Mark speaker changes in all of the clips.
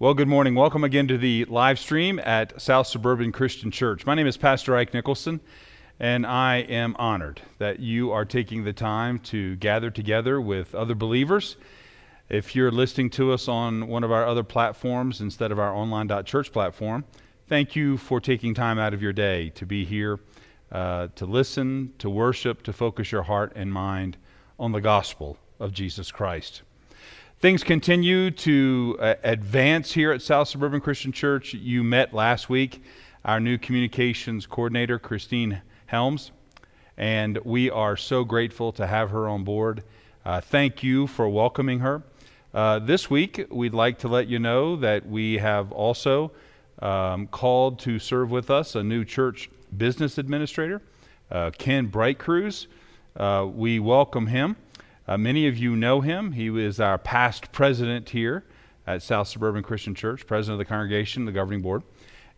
Speaker 1: Well, good morning. Welcome again to the live stream at South Suburban Christian Church. My name is Pastor Ike Nicholson, and I am honored that you are taking the time to gather together with other believers. If you're listening to us on one of our other platforms instead of our online.church platform, thank you for taking time out of your day to be here, uh, to listen, to worship, to focus your heart and mind on the gospel of Jesus Christ. Things continue to uh, advance here at South Suburban Christian Church. You met last week our new communications coordinator, Christine Helms, and we are so grateful to have her on board. Uh, thank you for welcoming her. Uh, this week, we'd like to let you know that we have also um, called to serve with us a new church business administrator, uh, Ken Brightcruz. Uh, we welcome him. Uh, many of you know him. He was our past president here at South Suburban Christian Church, president of the congregation, the governing board.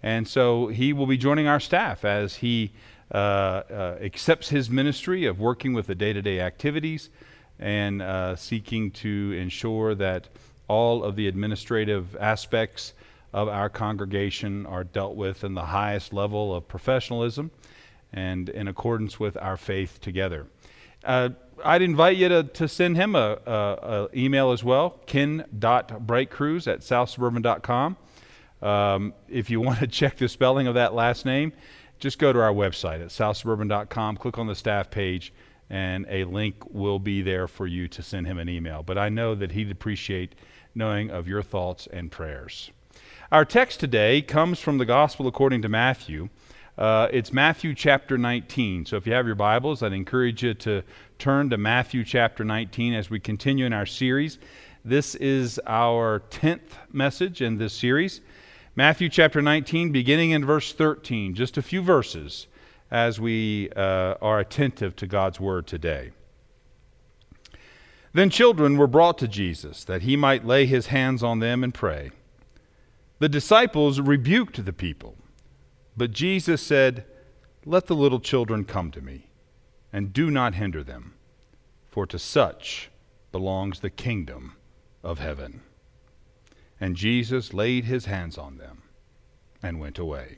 Speaker 1: And so he will be joining our staff as he uh, uh, accepts his ministry of working with the day to day activities and uh, seeking to ensure that all of the administrative aspects of our congregation are dealt with in the highest level of professionalism and in accordance with our faith together. I'd invite you to, to send him a, a, a email as well, ken.brightcruz at southsuburban.com. Um, if you want to check the spelling of that last name, just go to our website at southsuburban.com, click on the staff page, and a link will be there for you to send him an email. But I know that he'd appreciate knowing of your thoughts and prayers. Our text today comes from the Gospel according to Matthew. Uh, it's Matthew chapter 19. So if you have your Bibles, I'd encourage you to turn to Matthew chapter 19 as we continue in our series. This is our 10th message in this series. Matthew chapter 19, beginning in verse 13, just a few verses as we uh, are attentive to God's word today. Then children were brought to Jesus that he might lay his hands on them and pray. The disciples rebuked the people, but Jesus said, Let the little children come to me and do not hinder them, for to such belongs the kingdom of heaven. And Jesus laid his hands on them and went away.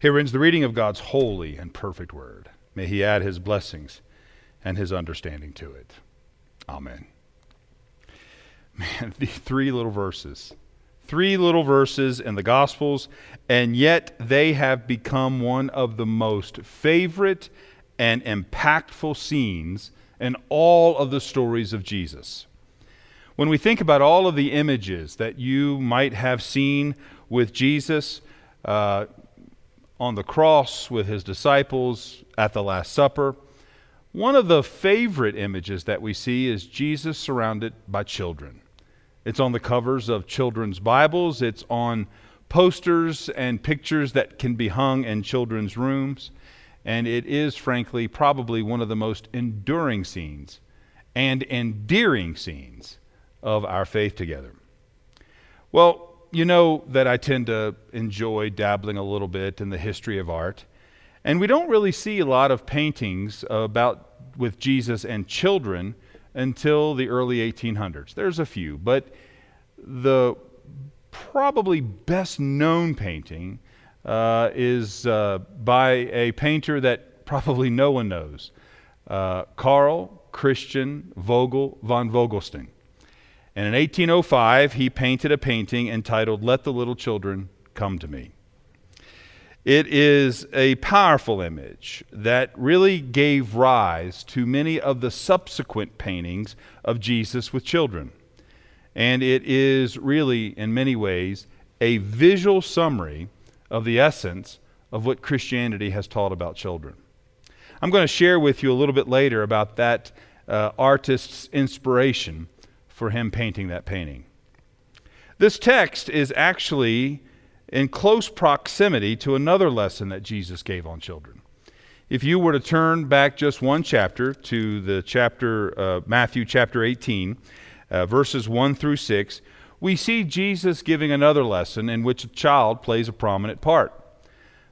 Speaker 1: Here ends the reading of God's holy and perfect word. May he add his blessings and his understanding to it. Amen. Man, the three little verses. Three little verses in the Gospels, and yet they have become one of the most favorite and impactful scenes in all of the stories of Jesus. When we think about all of the images that you might have seen with Jesus uh, on the cross, with his disciples at the Last Supper, one of the favorite images that we see is Jesus surrounded by children. It's on the covers of children's Bibles, it's on posters and pictures that can be hung in children's rooms. And it is, frankly, probably one of the most enduring scenes and endearing scenes of our faith together. Well, you know that I tend to enjoy dabbling a little bit in the history of art, and we don't really see a lot of paintings about with Jesus and children until the early 1800s. There's a few, but the probably best known painting uh, is uh, by a painter that probably no one knows uh, Carl Christian Vogel von Vogelstein. And in 1805, he painted a painting entitled Let the Little Children Come to Me. It is a powerful image that really gave rise to many of the subsequent paintings of Jesus with children. And it is really, in many ways, a visual summary of the essence of what Christianity has taught about children. I'm going to share with you a little bit later about that uh, artist's inspiration for him painting that painting. This text is actually in close proximity to another lesson that Jesus gave on children. If you were to turn back just one chapter to the chapter, uh, Matthew chapter 18, uh, verses 1 through 6, we see Jesus giving another lesson in which a child plays a prominent part.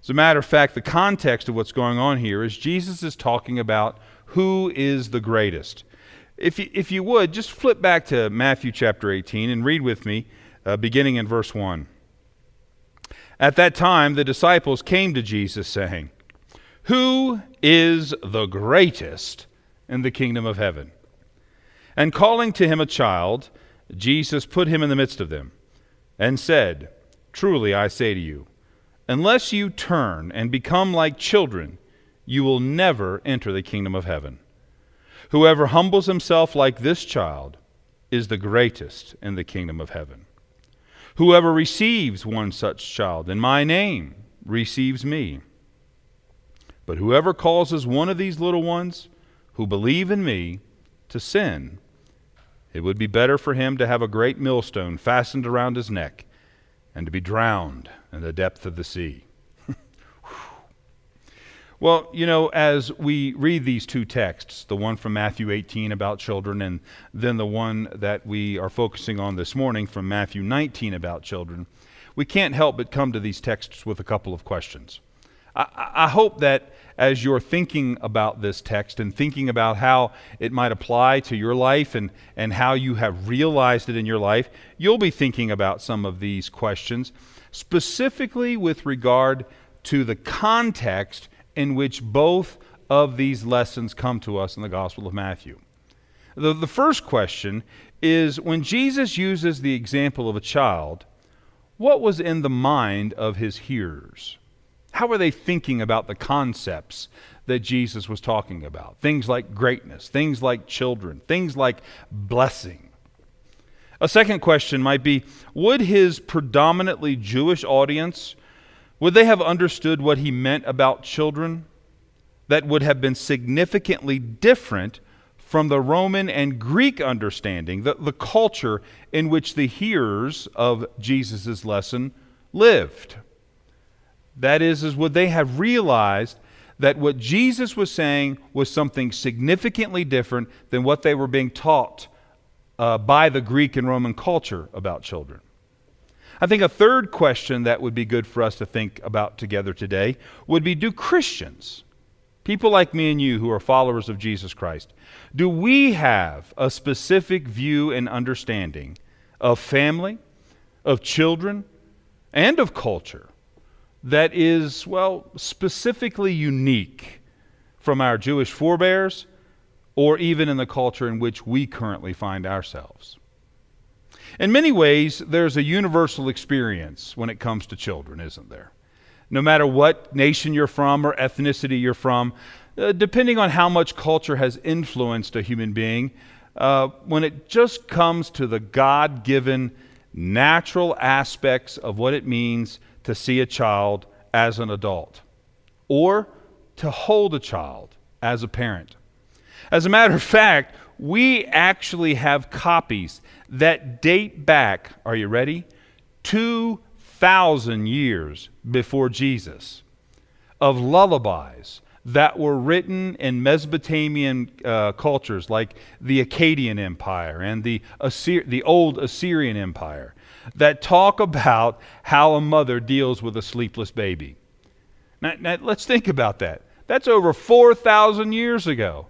Speaker 1: As a matter of fact, the context of what's going on here is Jesus is talking about who is the greatest. If you, if you would, just flip back to Matthew chapter 18 and read with me uh, beginning in verse 1. At that time, the disciples came to Jesus, saying, Who is the greatest in the kingdom of heaven? And calling to him a child, Jesus put him in the midst of them, and said, Truly I say to you, unless you turn and become like children, you will never enter the kingdom of heaven. Whoever humbles himself like this child is the greatest in the kingdom of heaven. Whoever receives one such child in my name receives me. But whoever causes one of these little ones who believe in me to sin, it would be better for him to have a great millstone fastened around his neck and to be drowned in the depth of the sea. Well, you know, as we read these two texts, the one from Matthew 18 about children, and then the one that we are focusing on this morning from Matthew 19 about children, we can't help but come to these texts with a couple of questions. I, I hope that as you're thinking about this text and thinking about how it might apply to your life and, and how you have realized it in your life, you'll be thinking about some of these questions, specifically with regard to the context in which both of these lessons come to us in the Gospel of Matthew. The, the first question is when Jesus uses the example of a child, what was in the mind of his hearers? How were they thinking about the concepts that Jesus was talking about? Things like greatness, things like children, things like blessing. A second question might be Would his predominantly Jewish audience would they have understood what he meant about children that would have been significantly different from the Roman and Greek understanding, the, the culture in which the hearers of Jesus' lesson lived? That is, is would they have realized that what Jesus was saying was something significantly different than what they were being taught uh, by the Greek and Roman culture about children? I think a third question that would be good for us to think about together today would be do Christians, people like me and you who are followers of Jesus Christ, do we have a specific view and understanding of family, of children, and of culture that is, well, specifically unique from our Jewish forebears or even in the culture in which we currently find ourselves? In many ways, there's a universal experience when it comes to children, isn't there? No matter what nation you're from or ethnicity you're from, uh, depending on how much culture has influenced a human being, uh, when it just comes to the God given natural aspects of what it means to see a child as an adult or to hold a child as a parent. As a matter of fact, we actually have copies that date back, are you ready? 2,000 years before Jesus of lullabies that were written in Mesopotamian uh, cultures like the Akkadian Empire and the, Assy- the old Assyrian Empire that talk about how a mother deals with a sleepless baby. Now, now let's think about that. That's over 4,000 years ago.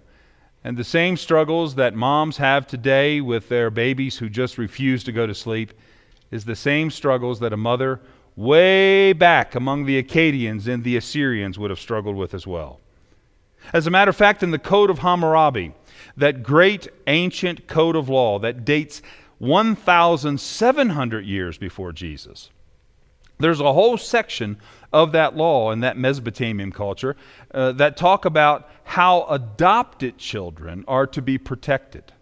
Speaker 1: And the same struggles that moms have today with their babies who just refuse to go to sleep is the same struggles that a mother way back among the Akkadians and the Assyrians would have struggled with as well. As a matter of fact, in the Code of Hammurabi, that great ancient code of law that dates 1,700 years before Jesus, there's a whole section of that law in that Mesopotamian culture uh, that talk about how adopted children are to be protected.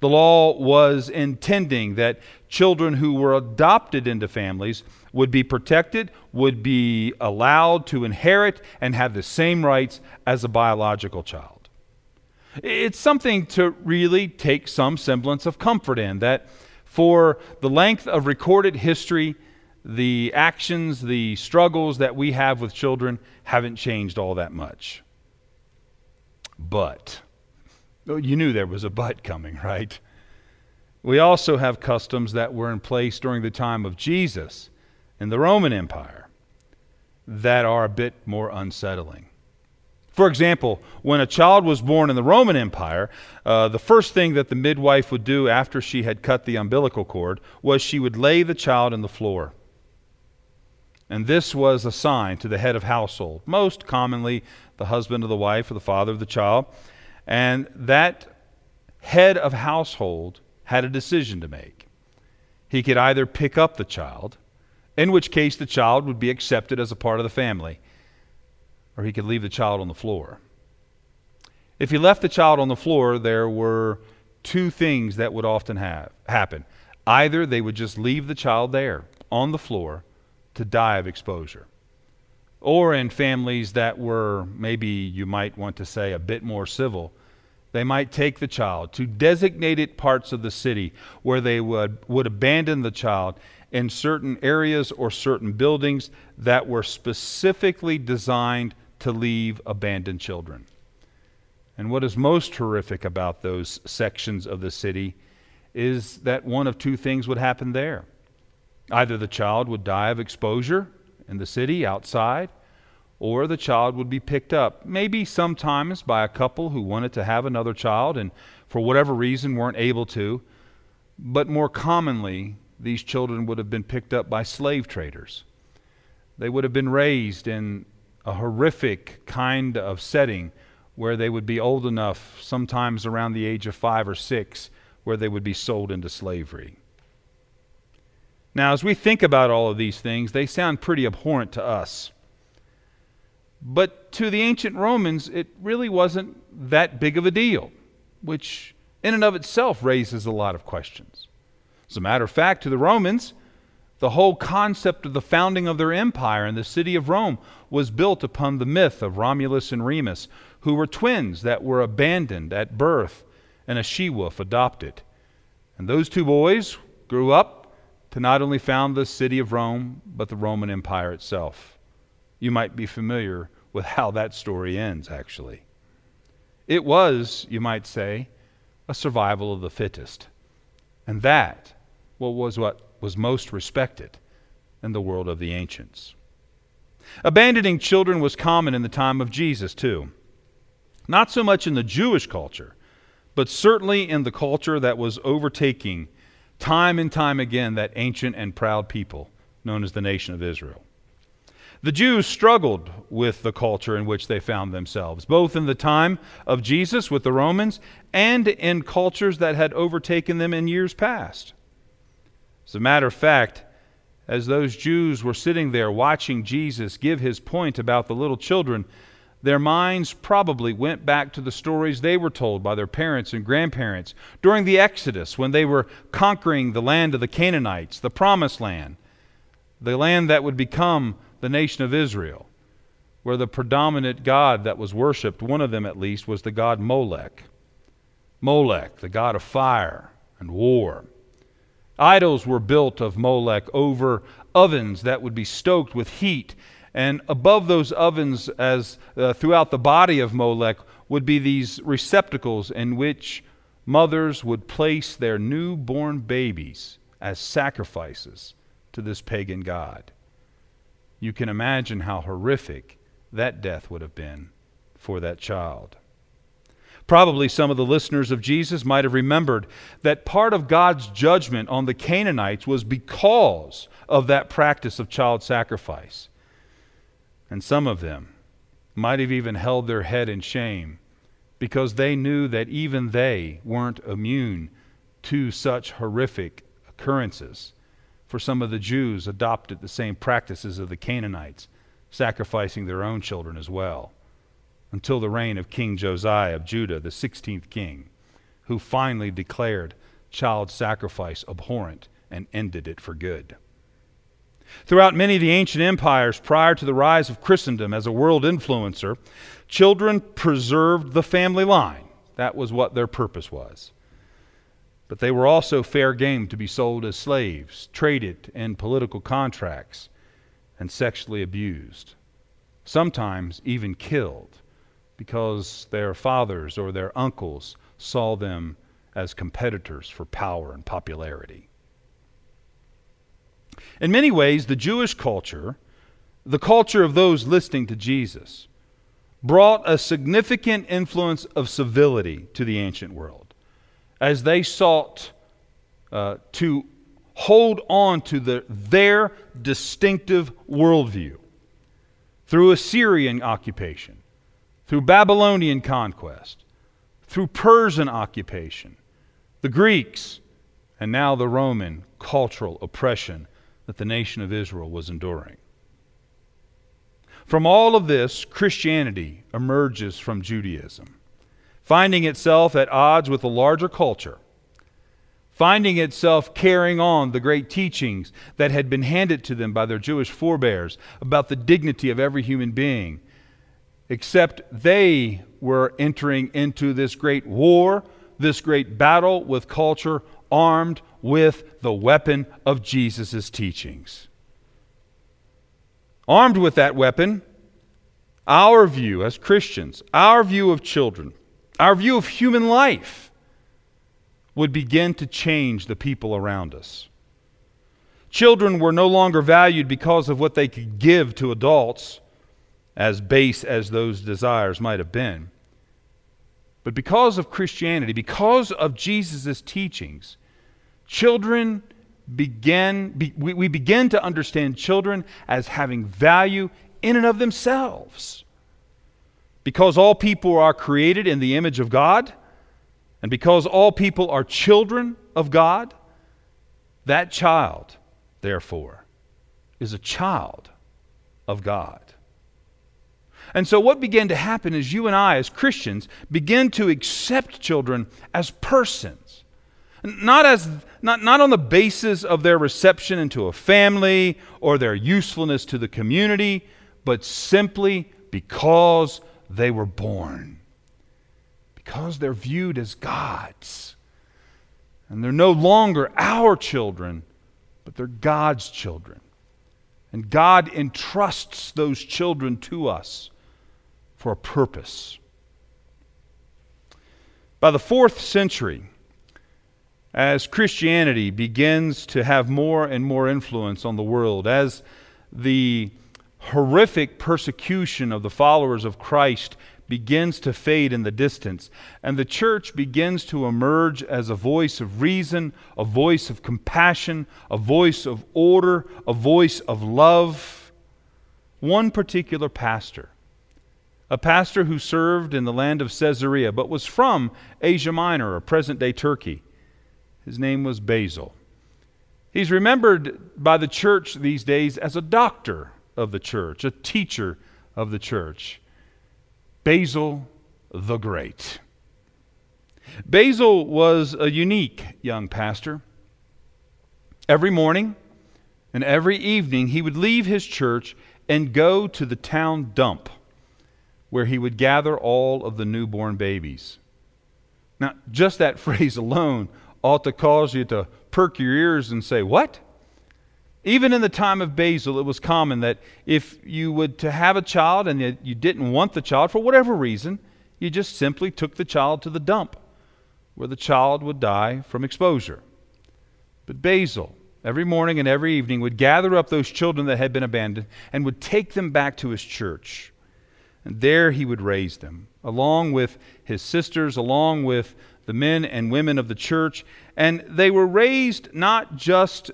Speaker 1: The law was intending that children who were adopted into families would be protected, would be allowed to inherit, and have the same rights as a biological child. It's something to really take some semblance of comfort in that for the length of recorded history, the actions, the struggles that we have with children haven't changed all that much. But, oh, you knew there was a but coming, right? We also have customs that were in place during the time of Jesus in the Roman Empire that are a bit more unsettling. For example, when a child was born in the Roman Empire, uh, the first thing that the midwife would do after she had cut the umbilical cord was she would lay the child on the floor. And this was a sign to the head of household, most commonly the husband of the wife or the father of the child. And that head of household had a decision to make. He could either pick up the child, in which case the child would be accepted as a part of the family, or he could leave the child on the floor. If he left the child on the floor, there were two things that would often have happen. Either they would just leave the child there on the floor to die of exposure. Or in families that were maybe you might want to say a bit more civil, they might take the child to designated parts of the city where they would, would abandon the child in certain areas or certain buildings that were specifically designed to leave abandoned children. And what is most horrific about those sections of the city is that one of two things would happen there. Either the child would die of exposure in the city outside, or the child would be picked up, maybe sometimes by a couple who wanted to have another child and for whatever reason weren't able to. But more commonly, these children would have been picked up by slave traders. They would have been raised in a horrific kind of setting where they would be old enough, sometimes around the age of five or six, where they would be sold into slavery. Now, as we think about all of these things, they sound pretty abhorrent to us. But to the ancient Romans, it really wasn't that big of a deal, which in and of itself raises a lot of questions. As a matter of fact, to the Romans, the whole concept of the founding of their empire and the city of Rome was built upon the myth of Romulus and Remus, who were twins that were abandoned at birth and a she wolf adopted. And those two boys grew up to not only found the city of Rome, but the Roman Empire itself. You might be familiar with how that story ends, actually. It was, you might say, a survival of the fittest. And that well, was what was most respected in the world of the ancients. Abandoning children was common in the time of Jesus, too. Not so much in the Jewish culture, but certainly in the culture that was overtaking time and time again that ancient and proud people known as the nation of Israel. The Jews struggled with the culture in which they found themselves, both in the time of Jesus with the Romans and in cultures that had overtaken them in years past. As a matter of fact, as those Jews were sitting there watching Jesus give his point about the little children, their minds probably went back to the stories they were told by their parents and grandparents during the Exodus when they were conquering the land of the Canaanites, the promised land, the land that would become the nation of Israel, where the predominant god that was worshiped, one of them at least, was the god Molech. Molech, the god of fire and war. Idols were built of Molech over ovens that would be stoked with heat. And above those ovens, as uh, throughout the body of Molech, would be these receptacles in which mothers would place their newborn babies as sacrifices to this pagan god. You can imagine how horrific that death would have been for that child. Probably some of the listeners of Jesus might have remembered that part of God's judgment on the Canaanites was because of that practice of child sacrifice. And some of them might have even held their head in shame because they knew that even they weren't immune to such horrific occurrences for some of the Jews adopted the same practices of the Canaanites, sacrificing their own children as well, until the reign of King Josiah of Judah, the 16th king, who finally declared child sacrifice abhorrent and ended it for good. Throughout many of the ancient empires prior to the rise of Christendom as a world influencer, children preserved the family line. That was what their purpose was. But they were also fair game to be sold as slaves, traded in political contracts, and sexually abused. Sometimes even killed because their fathers or their uncles saw them as competitors for power and popularity. In many ways, the Jewish culture, the culture of those listening to Jesus, brought a significant influence of civility to the ancient world as they sought uh, to hold on to the, their distinctive worldview through Assyrian occupation, through Babylonian conquest, through Persian occupation, the Greeks, and now the Roman cultural oppression that the nation of Israel was enduring. From all of this, Christianity emerges from Judaism, finding itself at odds with a larger culture, finding itself carrying on the great teachings that had been handed to them by their Jewish forebears about the dignity of every human being, except they were entering into this great war, this great battle with culture armed with the weapon of Jesus' teachings. Armed with that weapon, our view as Christians, our view of children, our view of human life would begin to change the people around us. Children were no longer valued because of what they could give to adults, as base as those desires might have been. But because of Christianity, because of Jesus' teachings, Children begin, be, we, we begin to understand children as having value in and of themselves. Because all people are created in the image of God, and because all people are children of God, that child, therefore, is a child of God. And so, what began to happen is you and I, as Christians, begin to accept children as persons not, as, not, not on the basis of their reception into a family or their usefulness to the community, but simply because they were born. Because they're viewed as God's. And they're no longer our children, but they're God's children. And God entrusts those children to us for a purpose. By the fourth century, as Christianity begins to have more and more influence on the world, as the horrific persecution of the followers of Christ begins to fade in the distance, and the church begins to emerge as a voice of reason, a voice of compassion, a voice of order, a voice of love. One particular pastor, a pastor who served in the land of Caesarea but was from Asia Minor or present day Turkey, his name was Basil. He's remembered by the church these days as a doctor of the church, a teacher of the church. Basil the Great. Basil was a unique young pastor. Every morning and every evening, he would leave his church and go to the town dump where he would gather all of the newborn babies. Now, just that phrase alone ought to cause you to perk your ears and say, What? Even in the time of Basil, it was common that if you would to have a child and you didn't want the child for whatever reason, you just simply took the child to the dump where the child would die from exposure. But Basil, every morning and every evening, would gather up those children that had been abandoned and would take them back to his church. And there he would raise them, along with his sisters, along with the men and women of the church. And they were raised not just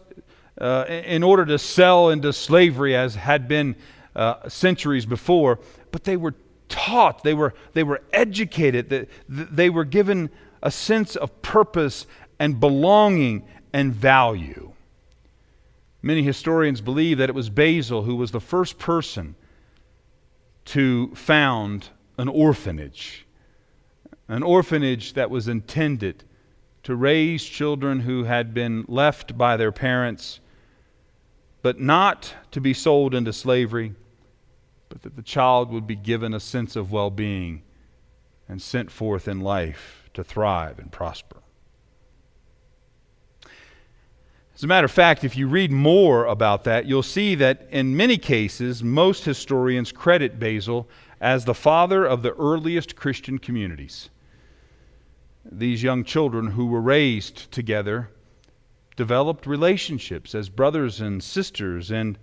Speaker 1: uh, in order to sell into slavery, as had been uh, centuries before, but they were taught, they were, they were educated, they, they were given a sense of purpose and belonging and value. Many historians believe that it was Basil who was the first person to found an orphanage an orphanage that was intended to raise children who had been left by their parents, but not to be sold into slavery, but that the child would be given a sense of well being and sent forth in life to thrive and prosper. As a matter of fact, if you read more about that, you'll see that in many cases, most historians credit Basil as the father of the earliest Christian communities these young children who were raised together developed relationships as brothers and sisters, and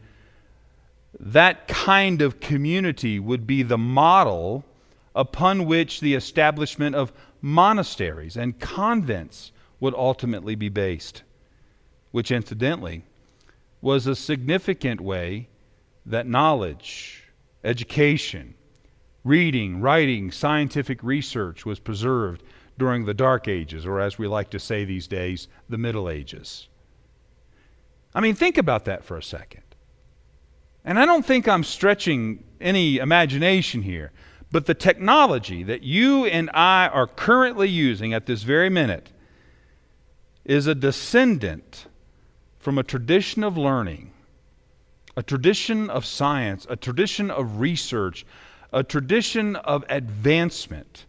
Speaker 1: that kind of community would be the model upon which the establishment of monasteries and convents would ultimately be based, which incidentally was a significant way that knowledge, education, reading, writing, scientific research was preserved during the Dark Ages, or as we like to say these days, the Middle Ages. I mean, think about that for a second. And I don't think I'm stretching any imagination here, but the technology that you and I are currently using at this very minute is a descendant from a tradition of learning, a tradition of science, a tradition of research, a tradition of advancement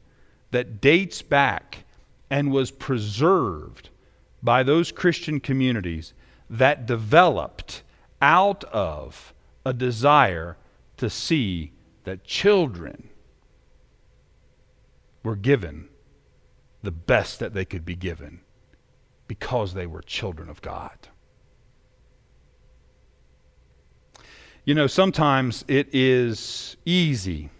Speaker 1: that dates back and was preserved by those Christian communities that developed out of a desire to see that children were given the best that they could be given because they were children of God. You know, sometimes it is easy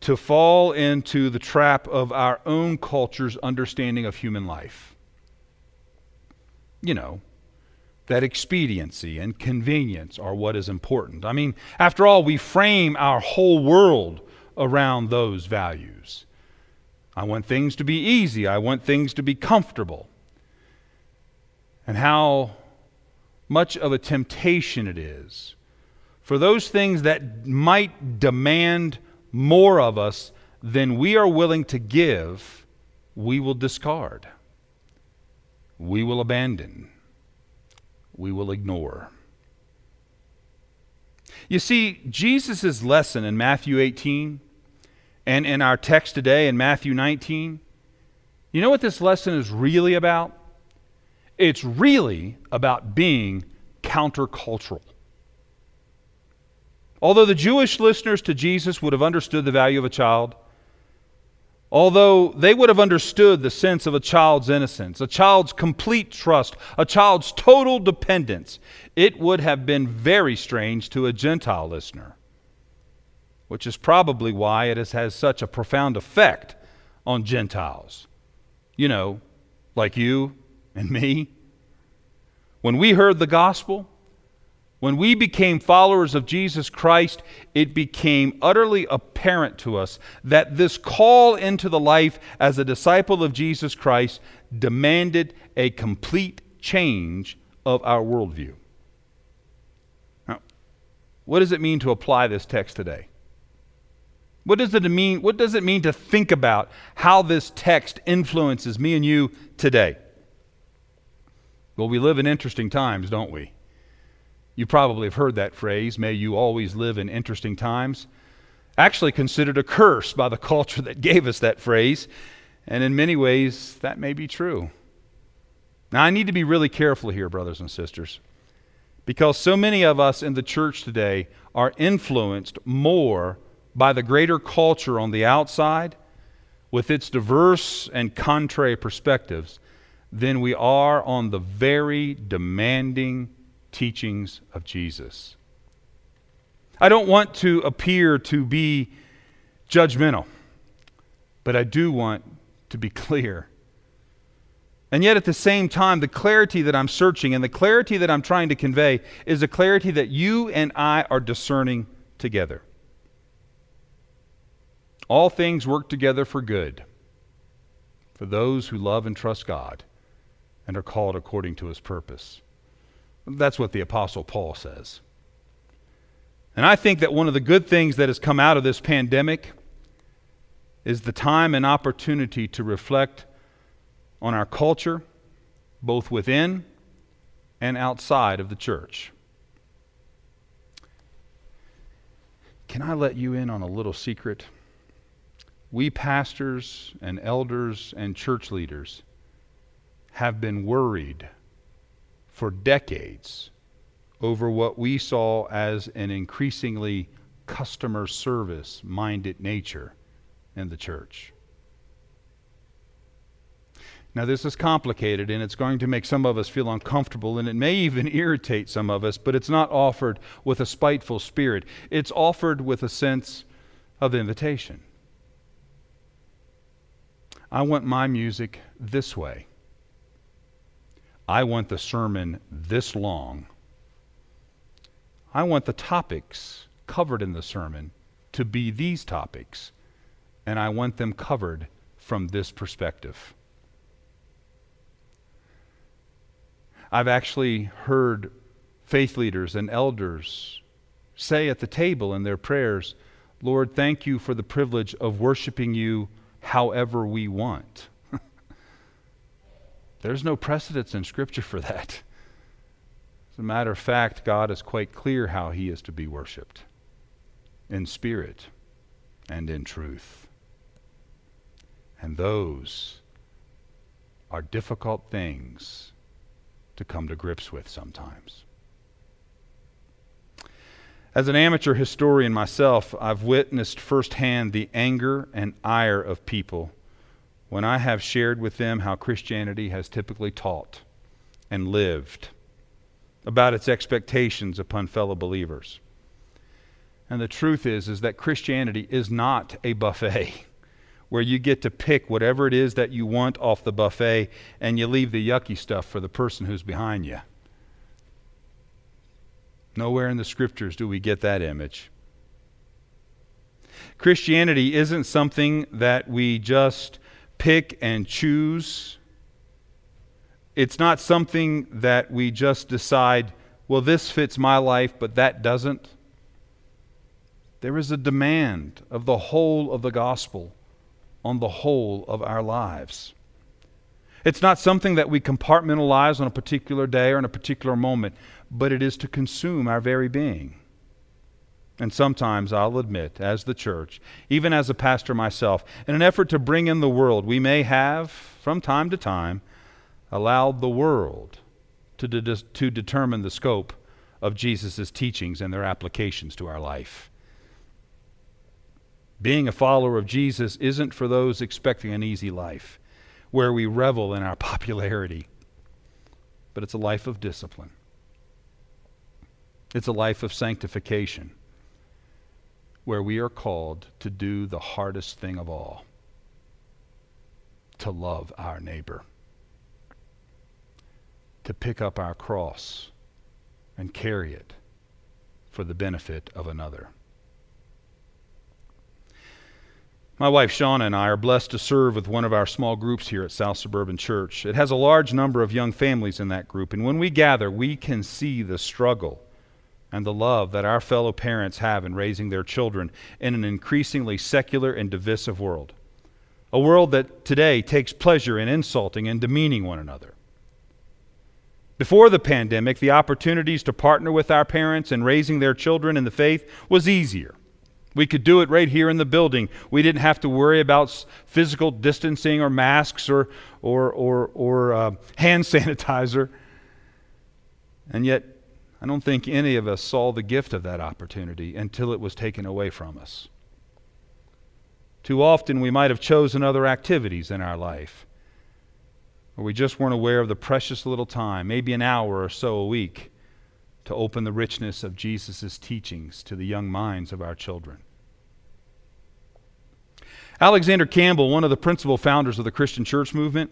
Speaker 1: to fall into the trap of our own culture's understanding of human life. You know, that expediency and convenience are what is important. I mean, after all, we frame our whole world around those values. I want things to be easy, I want things to be comfortable. And how much of a temptation it is for those things that might demand more of us than we are willing to give, we will discard, we will abandon we will ignore. You see, Jesus' lesson in Matthew 18 and in our text today in Matthew 19, you know what this lesson is really about? It's really about being countercultural. Although the Jewish listeners to Jesus would have understood the value of a child, Although they would have understood the sense of a child's innocence, a child's complete trust, a child's total dependence, it would have been very strange to a Gentile listener, which is probably why it has, has such a profound effect on Gentiles. You know, like you and me. When we heard the gospel, when we became followers of Jesus Christ, it became utterly apparent to us that this call into the life as a disciple of Jesus Christ demanded a complete change of our worldview. Now, what does it mean to apply this text today? What does it mean, what does it mean to think about how this text influences me and you today? Well, we live in interesting times, don't we? You probably have heard that phrase, may you always live in interesting times. Actually, considered a curse by the culture that gave us that phrase, and in many ways, that may be true. Now, I need to be really careful here, brothers and sisters, because so many of us in the church today are influenced more by the greater culture on the outside with its diverse and contrary perspectives than we are on the very demanding teachings of Jesus. I don't want to appear to be judgmental, but I do want to be clear. And yet, at the same time, the clarity that I'm searching and the clarity that I'm trying to convey is a clarity that you and I are discerning together. All things work together for good for those who love and trust God and are called according to his purpose. That's what the Apostle Paul says. And I think that one of the good things that has come out of this pandemic is the time and opportunity to reflect on our culture, both within and outside of the church. Can I let you in on a little secret? We pastors and elders and church leaders have been worried for decades over what we saw as an increasingly customer service minded nature in the church. Now, this is complicated and it's going to make some of us feel uncomfortable and it may even irritate some of us, but it's not offered with a spiteful spirit. It's offered with a sense of invitation. I want my music this way. I want the sermon this long. I want the topics covered in the sermon to be these topics, and I want them covered from this perspective. I've actually heard faith leaders and elders say at the table in their prayers, Lord, thank you for the privilege of worshiping you however we want. There's no precedence in Scripture for that. As a matter of fact, God is quite clear how he is to be worshiped in spirit and in truth. And those are difficult things to come to grips with sometimes. As an amateur historian myself, I've witnessed firsthand the anger and ire of people when I have shared with them how Christianity has typically taught and lived, about its expectations upon fellow believers. And the truth is is that Christianity is not a buffet where you get to pick whatever it is that you want off the buffet and you leave the yucky stuff for the person who's behind you. Nowhere in the scriptures do we get that image. Christianity isn't something that we just pick and choose. It's not something that we just decide, well, this fits my life, but that doesn't. There is a demand of the whole of the gospel on the whole of our lives. It's not something that we compartmentalize on a particular day or in a particular moment but it is to consume our very being. And sometimes, I'll admit, as the church, even as a pastor myself, in an effort to bring in the world, we may have, from time to time, allowed the world to, de- to determine the scope of Jesus' teachings and their applications to our life. Being a follower of Jesus isn't for those expecting an easy life where we revel in our popularity, but it's a life of discipline. It's a life of sanctification where we are called to do the hardest thing of all to love our neighbor, to pick up our cross and carry it for the benefit of another. My wife Shauna and I are blessed to serve with one of our small groups here at South Suburban Church. It has a large number of young families in that group, and when we gather, we can see the struggle and the love that our fellow parents have in raising their children in an increasingly secular and divisive world. A world that today takes pleasure in insulting and demeaning one another. Before the pandemic, the opportunities to partner with our parents in raising their children in the faith was easier. We could do it right here in the building. We didn't have to worry about physical distancing or masks or, or, or, or uh, hand sanitizer. And yet, I don't think any of us saw the gift of that opportunity until it was taken away from us. Too often we might have chosen other activities in our life, or we just weren't aware of the precious little time, maybe an hour or so a week, to open the richness of Jesus' teachings to the young minds of our children. Alexander Campbell, one of the principal founders of the Christian church movement,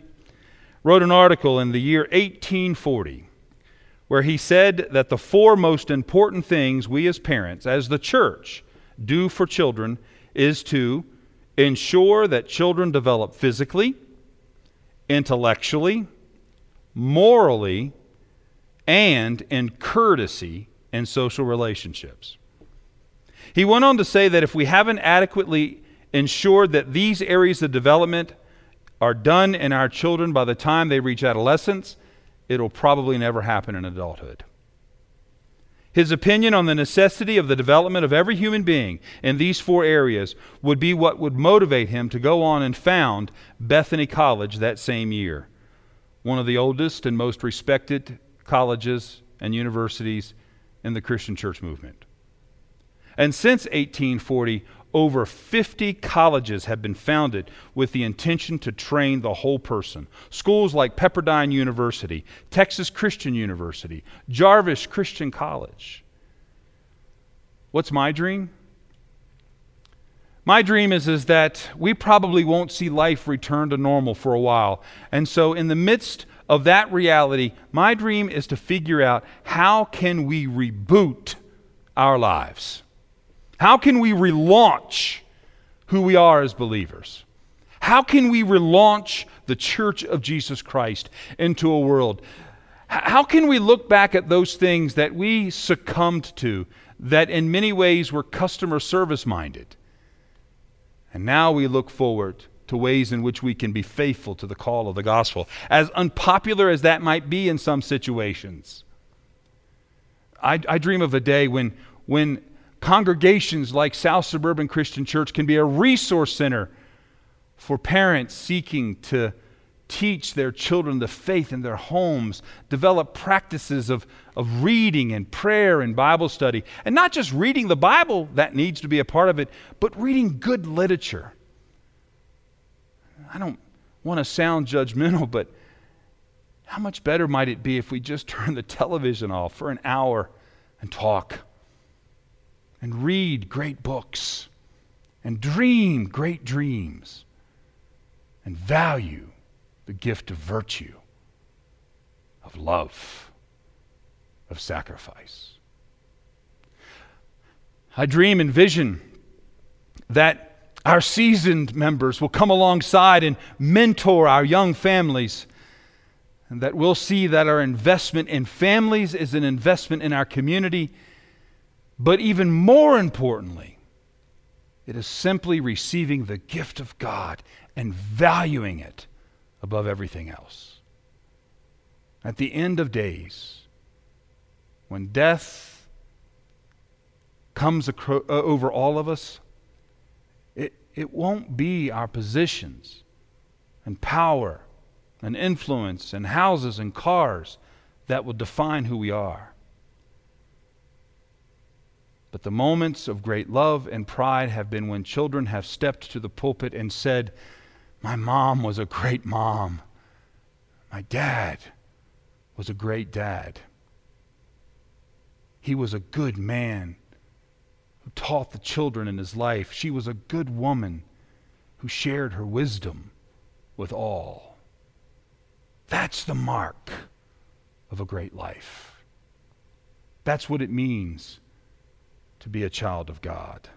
Speaker 1: wrote an article in the year 1840 where he said that the four most important things we as parents, as the church, do for children is to ensure that children develop physically, intellectually, morally, and in courtesy in social relationships. He went on to say that if we haven't adequately ensured that these areas of development are done in our children by the time they reach adolescence, it'll probably never happen in adulthood. His opinion on the necessity of the development of every human being in these four areas would be what would motivate him to go on and found Bethany College that same year, one of the oldest and most respected colleges and universities in the Christian church movement. And since 1840, over 50 colleges have been founded with the intention to train the whole person. Schools like Pepperdine University, Texas Christian University, Jarvis Christian College. What's my dream? My dream is, is that we probably won't see life return to normal for a while. And so, in the midst of that reality, my dream is to figure out how can we reboot our lives? How can we relaunch who we are as believers? How can we relaunch the church of Jesus Christ into a world? How can we look back at those things that we succumbed to, that in many ways were customer service minded? And now we look forward to ways in which we can be faithful to the call of the gospel, as unpopular as that might be in some situations. I, I dream of a day when, when congregations like South Suburban Christian Church can be a resource center for parents seeking to teach their children the faith in their homes, develop practices of, of reading and prayer and Bible study. And not just reading the Bible, that needs to be a part of it, but reading good literature. I don't want to sound judgmental, but how much better might it be if we just turn the television off for an hour and talk and read great books and dream great dreams and value the gift of virtue, of love, of sacrifice. I dream and vision that our seasoned members will come alongside and mentor our young families, and that we'll see that our investment in families is an investment in our community, but even more importantly, it is simply receiving the gift of God and valuing it above everything else. At the end of days, when death comes acro- uh, over all of us, it, it won't be our positions and power and influence and houses and cars that will define who we are. But the moments of great love and pride have been when children have stepped to the pulpit and said, my mom was a great mom. My dad was a great dad. He was a good man who taught the children in his life. She was a good woman who shared her wisdom with all. That's the mark of a great life. That's what it means to be a child of God.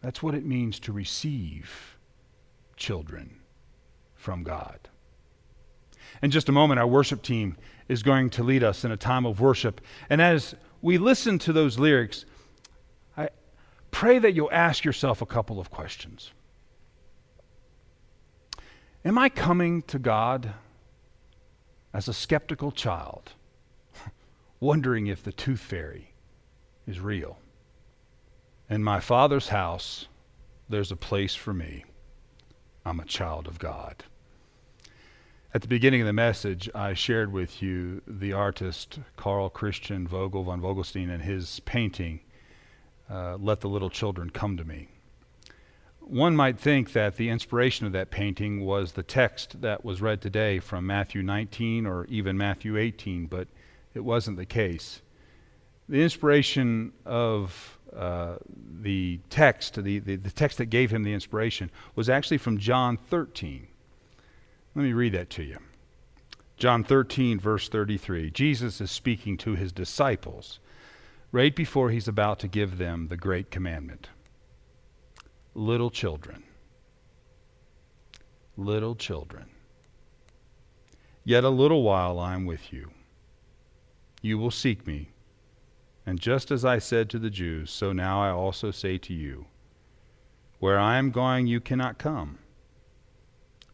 Speaker 1: That's what it means to receive children from God. In just a moment, our worship team is going to lead us in a time of worship. And as we listen to those lyrics, I pray that you'll ask yourself a couple of questions. Am I coming to God as a skeptical child, wondering if the tooth fairy is real? In my father's house, there's a place for me. I'm a child of God. At the beginning of the message, I shared with you the artist Karl Christian Vogel von Vogelstein and his painting, uh, Let the Little Children Come to Me. One might think that the inspiration of that painting was the text that was read today from Matthew 19 or even Matthew 18, but it wasn't the case. The inspiration of uh, the text, the, the, the text that gave him the inspiration, was actually from John 13. Let me read that to you. John 13, verse 33. Jesus is speaking to his disciples right before he's about to give them the great commandment. Little children, little children, yet a little while I am with you. You will seek me and just as I said to the Jews, so now I also say to you Where I am going, you cannot come.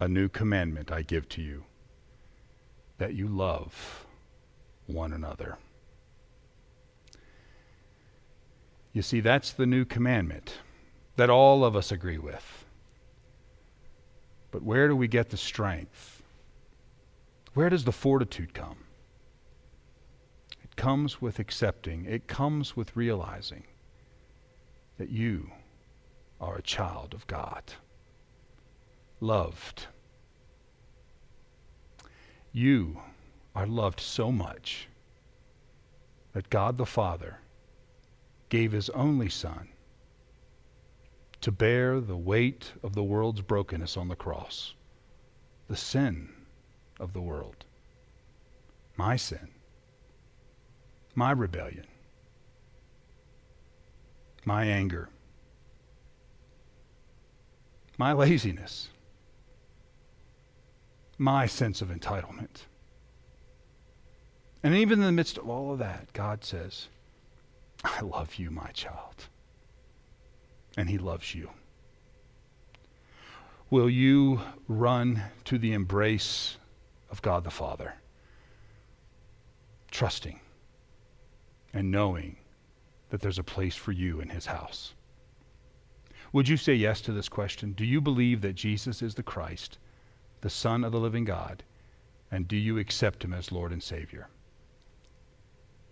Speaker 1: A new commandment I give to you that you love one another. You see, that's the new commandment that all of us agree with. But where do we get the strength? Where does the fortitude come? Comes with accepting, it comes with realizing that you are a child of God, loved. You are loved so much that God the Father gave his only Son to bear the weight of the world's brokenness on the cross, the sin of the world, my sin, my rebellion, my anger, my laziness, my sense of entitlement. And even in the midst of all of that, God says, I love you, my child. And He loves you. Will you run to the embrace of God the Father, trusting and knowing that there's a place for you in His house? Would you say yes to this question? Do you believe that Jesus is the Christ, the Son of the living God? And do you accept Him as Lord and Savior?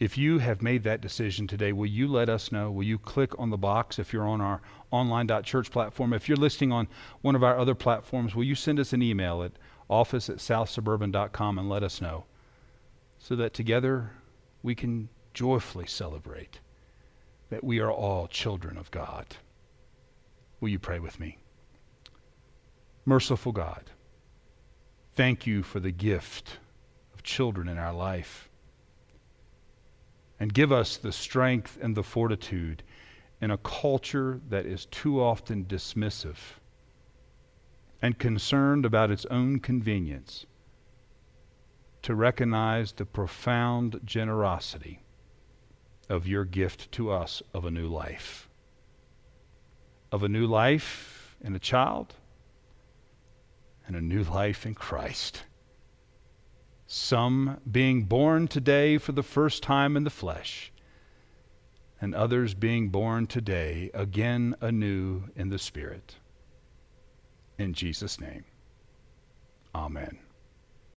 Speaker 1: If you have made that decision today, will you let us know? Will you click on the box if you're on our online.church platform? If you're listening on one of our other platforms, will you send us an email at office at southsuburban.com and let us know so that together we can joyfully celebrate that we are all children of God? Will you pray with me? Merciful God, thank you for the gift of children in our life and give us the strength and the fortitude in a culture that is too often dismissive and concerned about its own convenience to recognize the profound generosity of your gift to us of a new life. Of a new life in a child and a new life in Christ some being born today for the first time in the flesh, and others being born today again anew in the Spirit. In Jesus' name, amen.